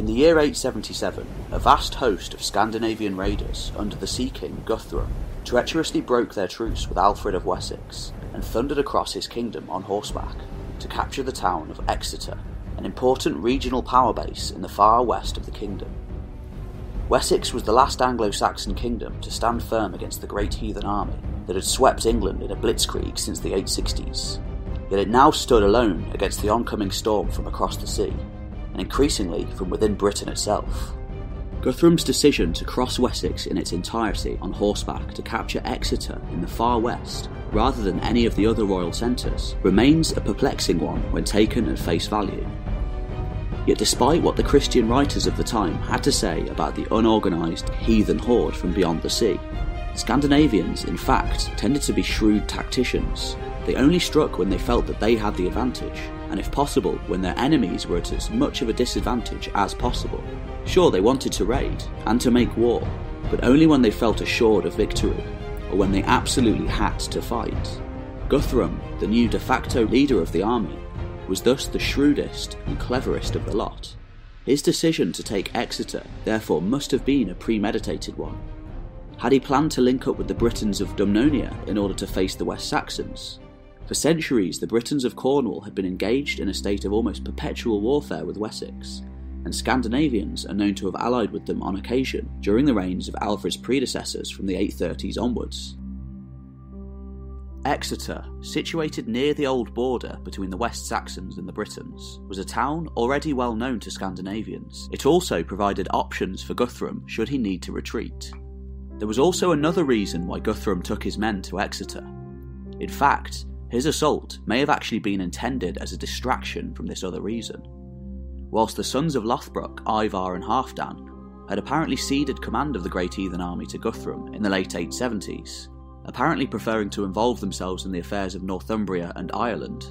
In the year 877, a vast host of Scandinavian raiders under the Sea King Guthrum treacherously broke their truce with Alfred of Wessex and thundered across his kingdom on horseback to capture the town of Exeter, an important regional power base in the far west of the kingdom. Wessex was the last Anglo Saxon kingdom to stand firm against the great heathen army that had swept England in a blitzkrieg since the 860s. Yet it now stood alone against the oncoming storm from across the sea, increasingly from within Britain itself. Guthrum's decision to cross Wessex in its entirety on horseback to capture Exeter in the far west, rather than any of the other royal centres, remains a perplexing one when taken at face value. Yet, despite what the Christian writers of the time had to say about the unorganised heathen horde from beyond the sea, Scandinavians, in fact, tended to be shrewd tacticians. They only struck when they felt that they had the advantage, and if possible, when their enemies were at as much of a disadvantage as possible. Sure, they wanted to raid and to make war, but only when they felt assured of victory, or when they absolutely had to fight. Guthrum, the new de facto leader of the army, was thus the shrewdest and cleverest of the lot. His decision to take Exeter, therefore, must have been a premeditated one. Had he planned to link up with the Britons of Dumnonia in order to face the West Saxons? For centuries, the Britons of Cornwall had been engaged in a state of almost perpetual warfare with Wessex, and Scandinavians are known to have allied with them on occasion during the reigns of Alfred's predecessors from the 830s onwards. Exeter, situated near the old border between the West Saxons and the Britons, was a town already well known to Scandinavians. It also provided options for Guthrum should he need to retreat. There was also another reason why Guthrum took his men to Exeter. In fact, his assault may have actually been intended as a distraction from this other reason. Whilst the sons of Lothbrok, Ivar, and Halfdan had apparently ceded command of the Great Heathen Army to Guthrum in the late 870s, apparently preferring to involve themselves in the affairs of Northumbria and Ireland.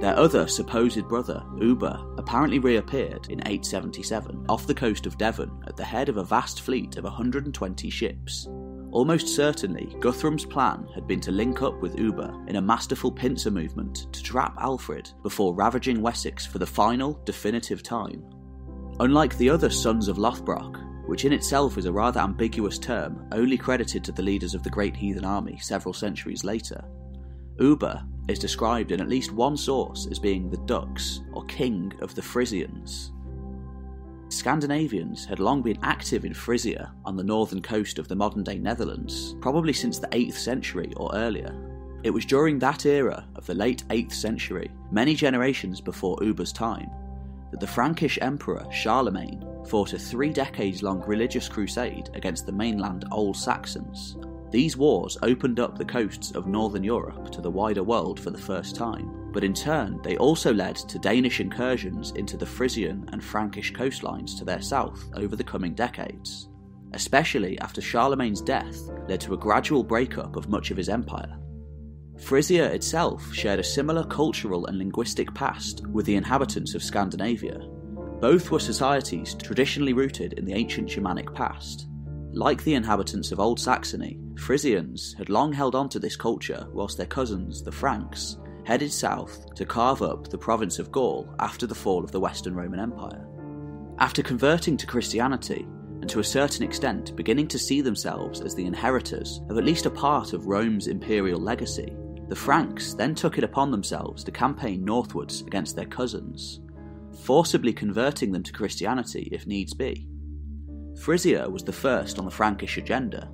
Their other supposed brother, Ubba, apparently reappeared in 877 off the coast of Devon at the head of a vast fleet of 120 ships. Almost certainly, Guthrum's plan had been to link up with Ubba in a masterful pincer movement to trap Alfred before ravaging Wessex for the final, definitive time. Unlike the other sons of Lothbrok, which in itself is a rather ambiguous term only credited to the leaders of the Great Heathen Army several centuries later. Ubba is described in at least one source as being the Dux, or king of the Frisians. Scandinavians had long been active in Frisia on the northern coast of the modern day Netherlands, probably since the 8th century or earlier. It was during that era of the late 8th century, many generations before Ubba's time, that the Frankish emperor Charlemagne fought a three decades long religious crusade against the mainland Old Saxons. These wars opened up the coasts of northern Europe to the wider world for the first time, but in turn they also led to Danish incursions into the Frisian and Frankish coastlines to their south over the coming decades, especially after Charlemagne's death led to a gradual breakup of much of his empire. Frisia itself shared a similar cultural and linguistic past with the inhabitants of Scandinavia, both were societies traditionally rooted in the ancient Germanic past. Like the inhabitants of Old Saxony, Frisians had long held on to this culture whilst their cousins, the Franks, headed south to carve up the province of Gaul after the fall of the Western Roman Empire. After converting to Christianity, and to a certain extent beginning to see themselves as the inheritors of at least a part of Rome's imperial legacy, the Franks then took it upon themselves to campaign northwards against their cousins, forcibly converting them to Christianity if needs be. Frisia was the first on the Frankish agenda,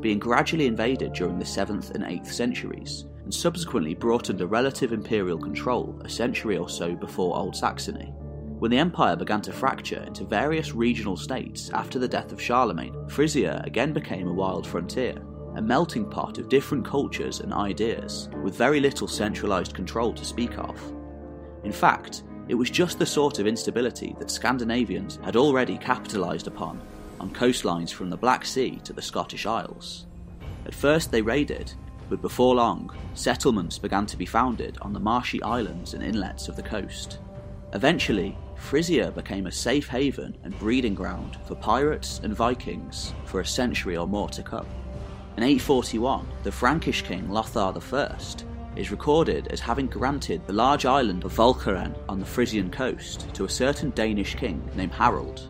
being gradually invaded during the 7th and 8th centuries, and subsequently brought under relative imperial control a century or so before Old Saxony. When the empire began to fracture into various regional states after the death of Charlemagne, Frisia again became a wild frontier, a melting pot of different cultures and ideas, with very little centralised control to speak of. In fact, it was just the sort of instability that Scandinavians had already capitalised upon on coastlines from the Black Sea to the Scottish Isles. At first they raided, but before long, settlements began to be founded on the marshy islands and inlets of the coast. Eventually, Frisia became a safe haven and breeding ground for pirates and Vikings for a century or more to come. In 841, the Frankish king Lothar I is recorded as having granted the large island of Walcheren on the Frisian coast to a certain Danish king named Harold.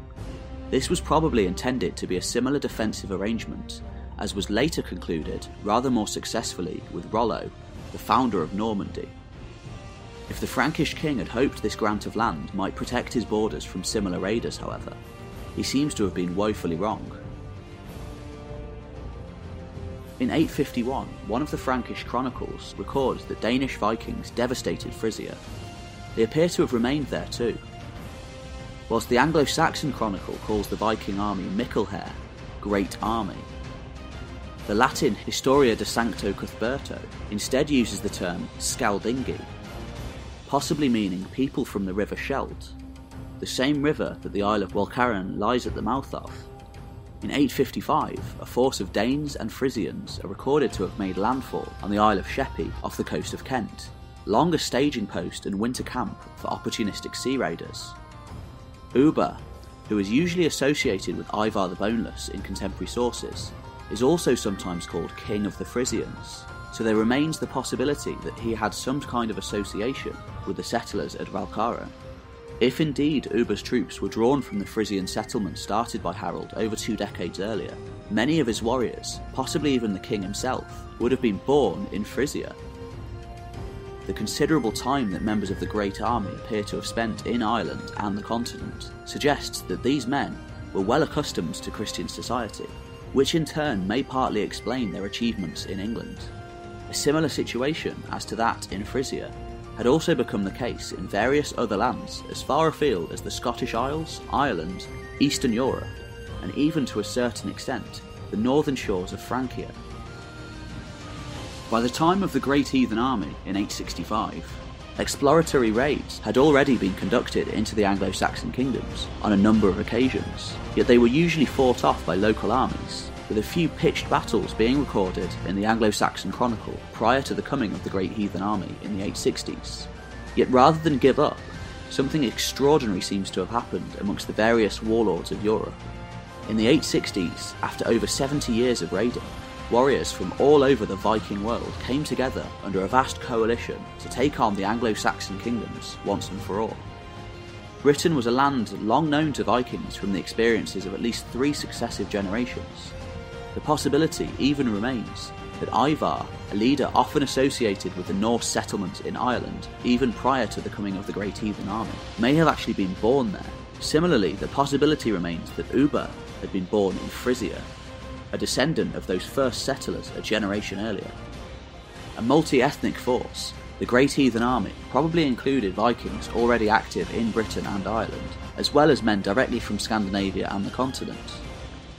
This was probably intended to be a similar defensive arrangement, as was later concluded rather more successfully with Rollo, the founder of Normandy. If the Frankish king had hoped this grant of land might protect his borders from similar raiders, however, he seems to have been woefully wrong. In 851, one of the Frankish chronicles records that Danish Vikings devastated Frisia. They appear to have remained there too. Whilst the Anglo Saxon chronicle calls the Viking army Miklheer, Great Army, the Latin Historia de Sancto Cuthberto instead uses the term Scaldingi, possibly meaning people from the river Scheldt, the same river that the Isle of Walcheren lies at the mouth of. In 855, a force of Danes and Frisians are recorded to have made landfall on the Isle of Sheppey off the coast of Kent, long a staging post and winter camp for opportunistic sea raiders. Ubba, who is usually associated with Ivar the Boneless in contemporary sources, is also sometimes called King of the Frisians, so there remains the possibility that he had some kind of association with the settlers at Walcheren. If indeed Ubba's troops were drawn from the Frisian settlement started by Harold over two decades earlier, many of his warriors, possibly even the king himself, would have been born in Frisia. The considerable time that members of the Great Army appear to have spent in Ireland and the continent suggests that these men were well accustomed to Christian society, which in turn may partly explain their achievements in England. A similar situation as to that in Frisia had also become the case in various other lands as far afield as the Scottish Isles, Ireland, Eastern Europe, and even to a certain extent the northern shores of Francia. By the time of the Great Heathen Army in 865, exploratory raids had already been conducted into the Anglo Saxon kingdoms on a number of occasions, yet they were usually fought off by local armies with a few pitched battles being recorded in the Anglo Saxon Chronicle prior to the coming of the Great Heathen Army in the 860s. Yet rather than give up, something extraordinary seems to have happened amongst the various warlords of Europe. In the 860s, after over 70 years of raiding, warriors from all over the Viking world came together under a vast coalition to take on the Anglo Saxon kingdoms once and for all. Britain was a land long known to Vikings from the experiences of at least three successive generations, the possibility even remains that Ivar, a leader often associated with the Norse settlement in Ireland even prior to the coming of the Great Heathen Army, may have actually been born there. Similarly, the possibility remains that Ubba had been born in Frisia, a descendant of those first settlers a generation earlier. A multi ethnic force, the Great Heathen Army probably included Vikings already active in Britain and Ireland, as well as men directly from Scandinavia and the continent.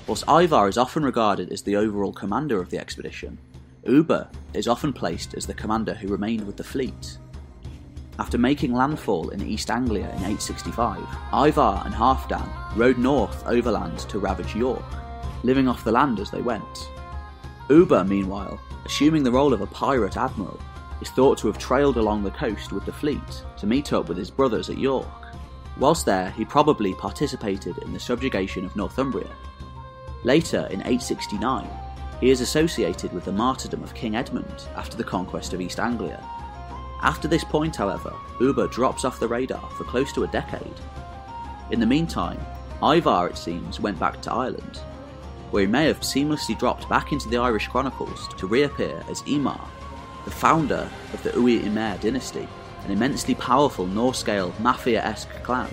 Whilst Ivar is often regarded as the overall commander of the expedition, Ubba is often placed as the commander who remained with the fleet. After making landfall in East Anglia in 865, Ivar and Halfdan rode north overland to ravage York, living off the land as they went. Ubba, meanwhile, assuming the role of a pirate admiral, is thought to have trailed along the coast with the fleet to meet up with his brothers at York. Whilst there, he probably participated in the subjugation of Northumbria Later, in 869, he is associated with the martyrdom of King Edmund after the conquest of East Anglia. After this point, however, Ubba drops off the radar for close to a decade. In the meantime, Ivar, it seems, went back to Ireland, where he may have seamlessly dropped back into the Irish chronicles to reappear as Imar, the founder of the Uí Imre dynasty, an immensely powerful Norse-Gael mafia-esque clan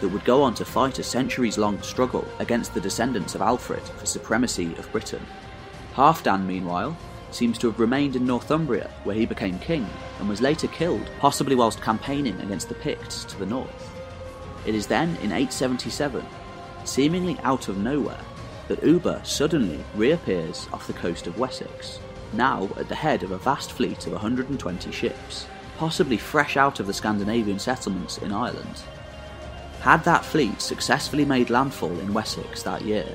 that would go on to fight a centuries long struggle against the descendants of Alfred for supremacy of Britain. Halfdan, meanwhile, seems to have remained in Northumbria, where he became king, and was later killed, possibly whilst campaigning against the Picts to the north. It is then in 877, seemingly out of nowhere, that Ubba suddenly reappears off the coast of Wessex, now at the head of a vast fleet of 120 ships, possibly fresh out of the Scandinavian settlements in Ireland, had that fleet successfully made landfall in Wessex that year,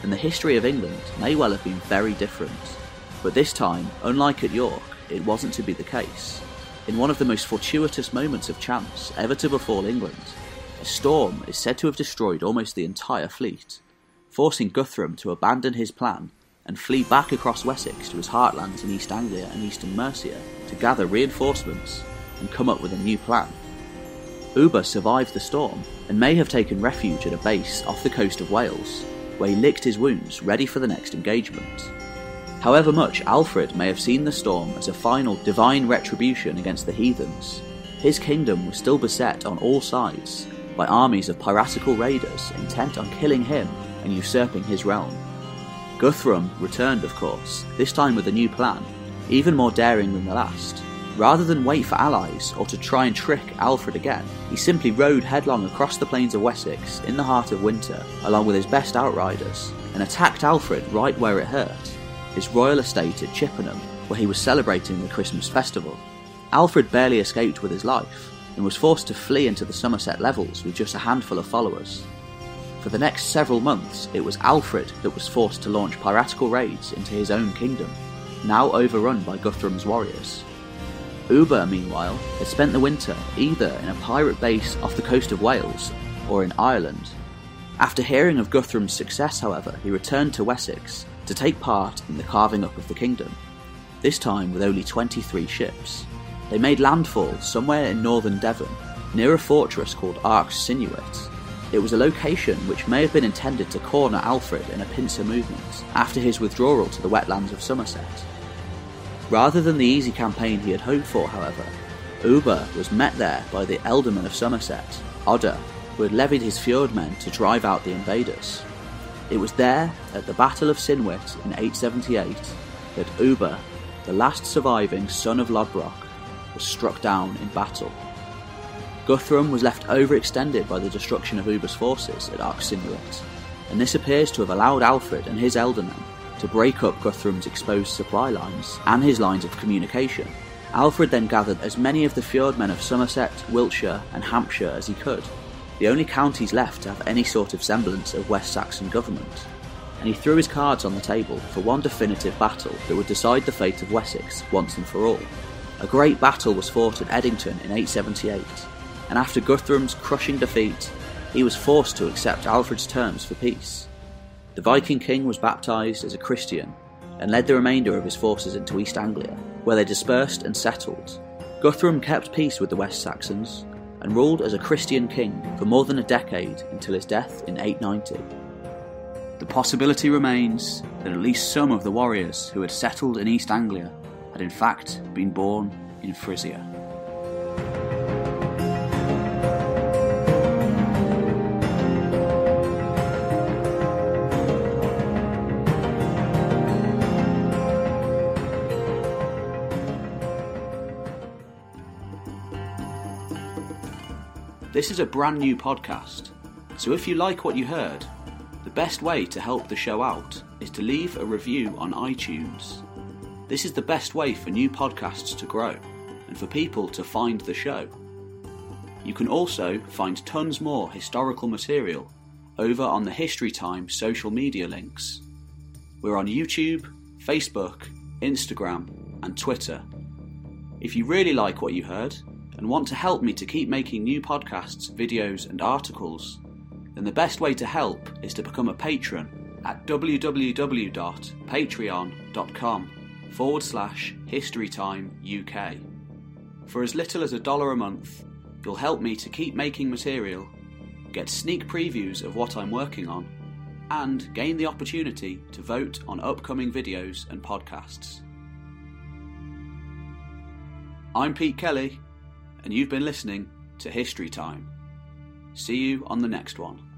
then the history of England may well have been very different. But this time, unlike at York, it wasn't to be the case. In one of the most fortuitous moments of chance ever to befall England, a storm is said to have destroyed almost the entire fleet, forcing Guthrum to abandon his plan and flee back across Wessex to his heartlands in East Anglia and eastern Mercia to gather reinforcements and come up with a new plan. Ubba survived the storm and may have taken refuge at a base off the coast of Wales, where he licked his wounds ready for the next engagement. However much Alfred may have seen the storm as a final divine retribution against the heathens, his kingdom was still beset on all sides by armies of piratical raiders intent on killing him and usurping his realm. Guthrum returned, of course, this time with a new plan, even more daring than the last. Rather than wait for allies or to try and trick Alfred again, he simply rode headlong across the plains of Wessex in the heart of winter, along with his best outriders, and attacked Alfred right where it hurt his royal estate at Chippenham, where he was celebrating the Christmas festival. Alfred barely escaped with his life, and was forced to flee into the Somerset levels with just a handful of followers. For the next several months, it was Alfred that was forced to launch piratical raids into his own kingdom, now overrun by Guthrum's warriors. Ubba, meanwhile, had spent the winter either in a pirate base off the coast of Wales or in Ireland. After hearing of Guthrum's success, however, he returned to Wessex to take part in the carving up of the kingdom, this time with only 23 ships. They made landfall somewhere in northern Devon, near a fortress called Arx Cynuit. It was a location which may have been intended to corner Alfred in a pincer movement after his withdrawal to the wetlands of Somerset. Rather than the easy campaign he had hoped for, however, Ubba was met there by the Ealdorman of Somerset, Odda, who had levied his fyrdmen to drive out the invaders. It was there, at the Battle of Cynwit in 878, that Ubba, the last surviving son of Lothbrok, was struck down in battle. Guthrum was left overextended by the destruction of Ubba's forces at Arx and this appears to have allowed Alfred and his ealdormen to break up Guthrum's exposed supply lines and his lines of communication. Alfred then gathered as many of the fyrdmen of Somerset, Wiltshire, and Hampshire as he could, the only counties left to have any sort of semblance of West Saxon government, and he threw his cards on the table for one definitive battle that would decide the fate of Wessex once and for all. A great battle was fought at Edington in 878, and after Guthrum's crushing defeat, he was forced to accept Alfred's terms for peace. The Viking king was baptised as a Christian and led the remainder of his forces into East Anglia, where they dispersed and settled. Guthrum kept peace with the West Saxons and ruled as a Christian king for more than a decade until his death in 890. The possibility remains that at least some of the warriors who had settled in East Anglia had in fact been born in Frisia. This is a brand new podcast, so if you like what you heard, the best way to help the show out is to leave a review on iTunes. This is the best way for new podcasts to grow and for people to find the show. You can also find tons more historical material over on the History Time social media links. We're on YouTube, Facebook, Instagram, and Twitter. If you really like what you heard and want to help me to keep making new podcasts, videos, and articles, then the best way to help is to become a patron at www.patreon.com forward slash historytime UK. For as little as a dollar a month, you'll help me to keep making material, get sneak previews of what I'm working on, and gain the opportunity to vote on upcoming videos and podcasts. I'm Pete Kelly, and you've been listening to History Time. See you on the next one.